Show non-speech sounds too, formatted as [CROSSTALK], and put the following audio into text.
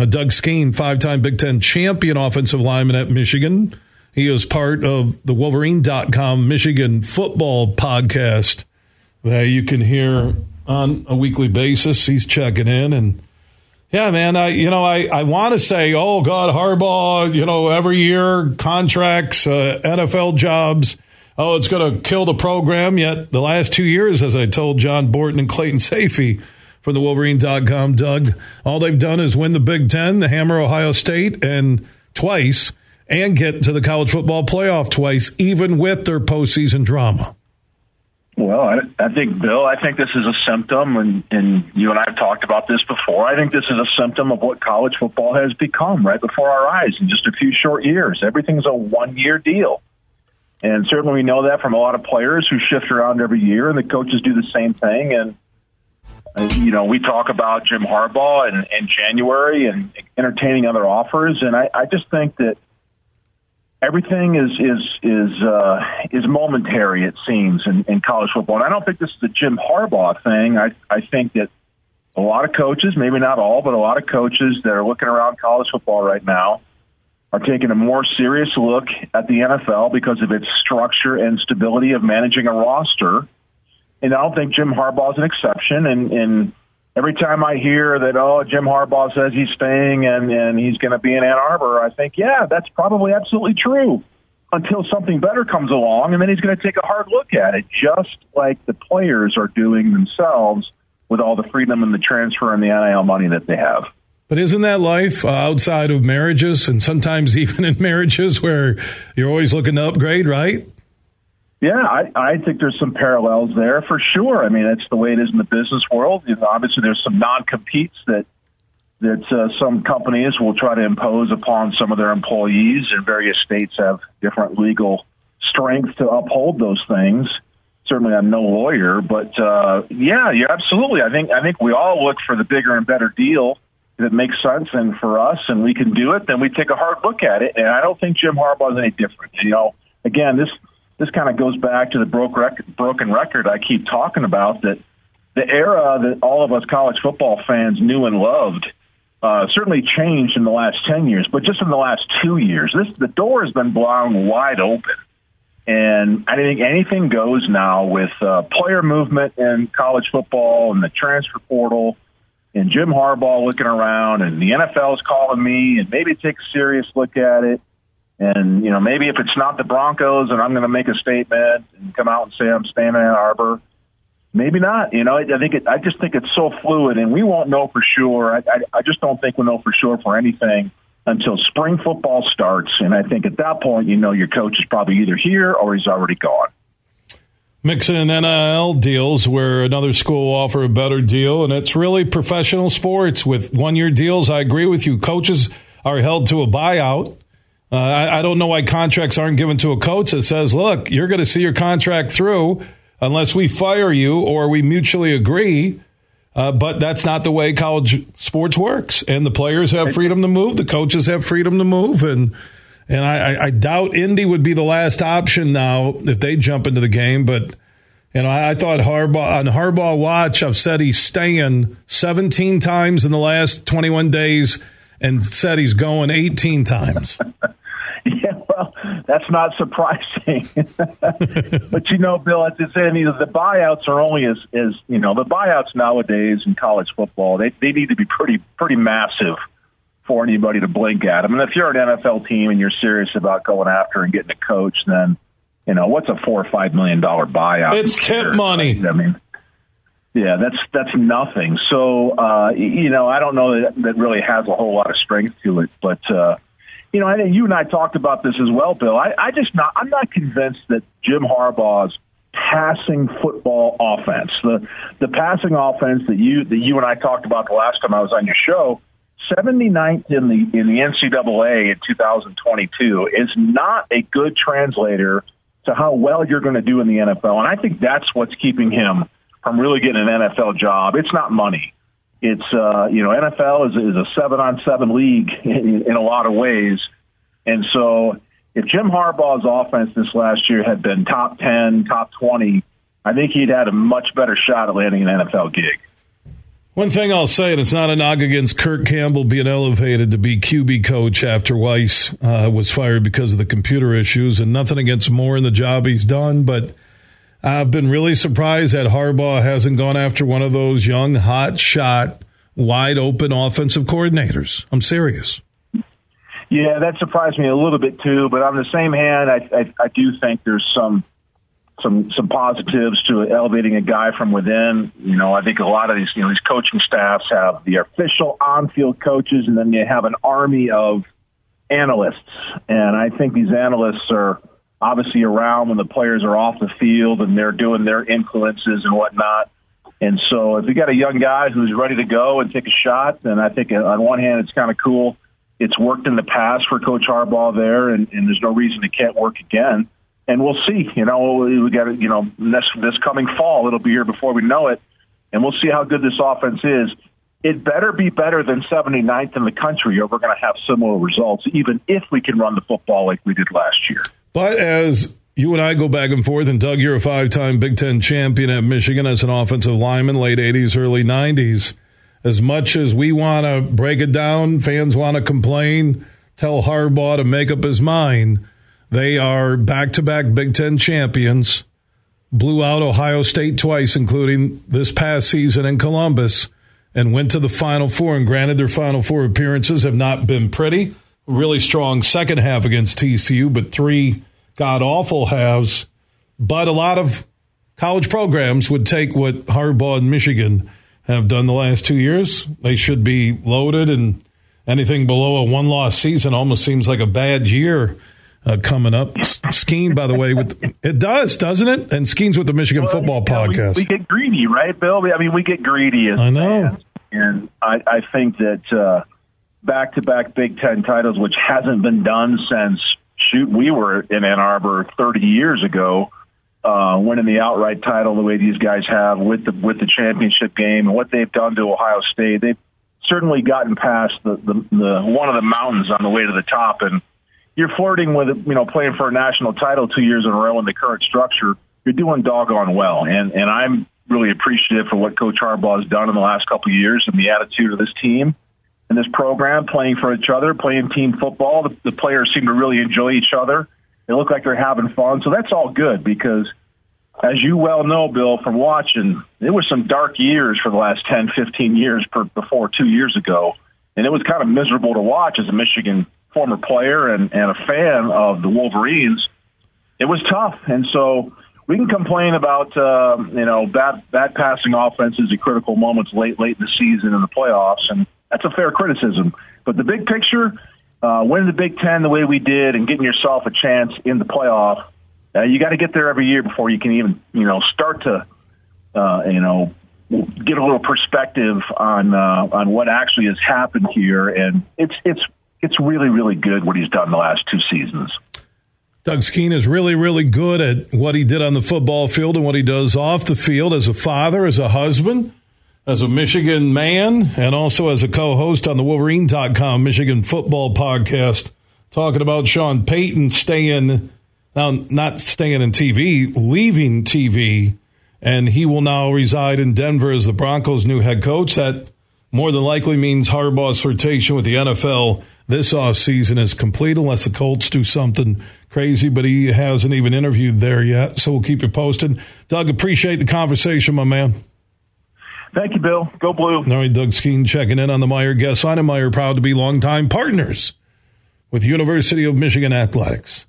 Uh, Doug Skene, five time Big Ten champion offensive lineman at Michigan. He is part of the Wolverine.com Michigan football podcast that you can hear on a weekly basis. He's checking in and yeah, man, I you know I, I want to say, oh God, Harbaugh, you know, every year contracts, uh, NFL jobs. Oh, it's going to kill the program. Yet the last two years, as I told John Borton and Clayton Sayfie from the Wolverine.com, Doug, all they've done is win the Big Ten, the hammer Ohio State, and twice, and get to the college football playoff twice, even with their postseason drama. Well, I, I think, Bill, I think this is a symptom, and, and you and I have talked about this before. I think this is a symptom of what college football has become right before our eyes in just a few short years. Everything's a one year deal. And certainly we know that from a lot of players who shift around every year, and the coaches do the same thing. And, you know, we talk about Jim Harbaugh in, in January and entertaining other offers. And I, I just think that everything is is is uh, is momentary. It seems in, in college football, and I don't think this is a Jim Harbaugh thing. I I think that a lot of coaches, maybe not all, but a lot of coaches that are looking around college football right now are taking a more serious look at the NFL because of its structure and stability of managing a roster. And I don't think Jim Harbaugh is an exception. And, and every time I hear that, oh, Jim Harbaugh says he's staying and, and he's going to be in Ann Arbor, I think, yeah, that's probably absolutely true until something better comes along. And then he's going to take a hard look at it, just like the players are doing themselves with all the freedom and the transfer and the NIL money that they have. But isn't that life uh, outside of marriages and sometimes [LAUGHS] even in marriages where you're always looking to upgrade, right? Yeah, I, I think there's some parallels there for sure. I mean, it's the way it is in the business world. You know, obviously, there's some non-competes that that uh, some companies will try to impose upon some of their employees, and various states have different legal strength to uphold those things. Certainly, I'm no lawyer, but uh, yeah, yeah, absolutely. I think I think we all look for the bigger and better deal that makes sense, and for us, and we can do it. Then we take a hard look at it, and I don't think Jim Harbaugh is any different. You know, again, this this kind of goes back to the broke rec- broken record I keep talking about that the era that all of us college football fans knew and loved uh, certainly changed in the last 10 years, but just in the last two years, this the door has been blown wide open. And I think anything goes now with uh, player movement in college football and the transfer portal and Jim Harbaugh looking around and the NFL is calling me and maybe take a serious look at it. And, you know, maybe if it's not the Broncos and I'm going to make a statement and come out and say I'm staying in Ann Arbor, maybe not. You know, I think it, I just think it's so fluid and we won't know for sure. I, I, I just don't think we'll know for sure for anything until spring football starts. And I think at that point, you know, your coach is probably either here or he's already gone. Mixing NIL deals where another school will offer a better deal, and it's really professional sports with one year deals. I agree with you. Coaches are held to a buyout uh, I, I, don't know why contracts aren't given to a coach that says, look, you're going to see your contract through unless we fire you or we mutually agree. Uh, but that's not the way college sports works. And the players have freedom to move, the coaches have freedom to move. And and I, I doubt Indy would be the last option now if they jump into the game. But you know, I, I thought Harbaugh on Harbaugh Watch, I've said he's staying 17 times in the last 21 days and said he's going 18 times. [LAUGHS] that's not surprising. [LAUGHS] but you know, Bill, as I said, the buyouts are only as, as you know, the buyouts nowadays in college football, they, they need to be pretty, pretty massive for anybody to blink at I mean, if you're an NFL team and you're serious about going after and getting a coach, then, you know, what's a four or five million dollar buyout? It's tip money. I mean, yeah, that's that's nothing. So uh, you know, I don't know that that really has a whole lot of strength to it, but uh, you know, I think you and I talked about this as well, Bill. I, I just not, I'm not convinced that Jim Harbaugh's passing football offense, the the passing offense that you that you and I talked about the last time I was on your show, 79th in the in the NCAA in 2022 is not a good translator to how well you're going to do in the NFL, and I think that's what's keeping him from really getting an NFL job. It's not money it's uh, you know NFL is, is a seven on seven league [LAUGHS] in, in a lot of ways, and so if Jim Harbaugh's offense this last year had been top ten, top twenty, I think he'd had a much better shot at landing an NFL gig. One thing I'll say, and it's not a knock against Kirk Campbell being elevated to be QB coach after Weiss uh, was fired because of the computer issues, and nothing against Moore and the job he's done, but I've been really surprised that Harbaugh hasn't gone after one of those young, hot shot, wide open offensive coordinators. I'm serious. Yeah, that surprised me a little bit too. But on the same hand, I, I, I do think there's some some some positives to elevating a guy from within. You know, I think a lot of these you know these coaching staffs have the official on-field coaches, and then you have an army of analysts. And I think these analysts are obviously around when the players are off the field and they're doing their influences and whatnot. And so, if you got a young guy who's ready to go and take a shot, then I think on one hand it's kind of cool. It's worked in the past for Coach Harbaugh there, and, and there's no reason it can't work again and we'll see. You know, we got you know this this coming fall, it'll be here before we know it, and we'll see how good this offense is. It better be better than 79th in the country, or we're going to have similar results, even if we can run the football like we did last year. But as you and I go back and forth, and Doug, you're a five-time Big Ten champion at Michigan as an offensive lineman, late '80s, early '90s. As much as we want to break it down, fans want to complain, tell Harbaugh to make up his mind they are back to back Big Ten champions, blew out Ohio State twice, including this past season in Columbus, and went to the Final Four. And granted, their Final Four appearances have not been pretty. Really strong second half against TCU, but three god awful halves. But a lot of college programs would take what Harbaugh and Michigan have done the last two years. They should be loaded, and anything below a one loss season almost seems like a bad year uh, coming up. Skene, by the way, with it does, doesn't it? And Skene's with the Michigan well, Football Podcast. We, we, get greedy, right, Bill? I mean, we get greedy. As I know, fans. and I, I think that back to back Big Ten titles, which hasn't been done since shoot, we were in Ann Arbor 30 years ago. Uh, winning the outright title the way these guys have with the with the championship game and what they've done to Ohio State, they've certainly gotten past the, the, the one of the mountains on the way to the top, and you're flirting with you know playing for a national title two years in a row in the current structure. You're doing doggone well, and and I'm really appreciative for what Coach Harbaugh has done in the last couple of years and the attitude of this team and this program, playing for each other, playing team football. The, the players seem to really enjoy each other. They look like they're having fun, so that's all good because. As you well know, Bill, from watching, there were some dark years for the last 10, 15 years per, before two years ago. And it was kind of miserable to watch as a Michigan former player and, and a fan of the Wolverines, it was tough. And so we can complain about uh, you know bad bad passing offenses at critical moments late late in the season in the playoffs, and that's a fair criticism. But the big picture, uh, winning the Big Ten the way we did, and getting yourself a chance in the playoff, uh, you got to get there every year before you can even you know start to uh, you know get a little perspective on uh, on what actually has happened here, and it's it's it's really, really good what he's done the last two seasons. Doug Skene is really, really good at what he did on the football field and what he does off the field as a father, as a husband, as a Michigan man, and also as a co host on the Wolverine.com Michigan football podcast, talking about Sean Payton staying, now not staying in TV, leaving TV, and he will now reside in Denver as the Broncos' new head coach. That more than likely means Harbaugh's flirtation with the NFL this offseason is complete unless the Colts do something crazy, but he hasn't even interviewed there yet. So we'll keep you posted. Doug, appreciate the conversation, my man. Thank you, Bill. Go blue. All right, Doug Skene checking in on the Meyer guest Meijer proud to be longtime partners with University of Michigan Athletics.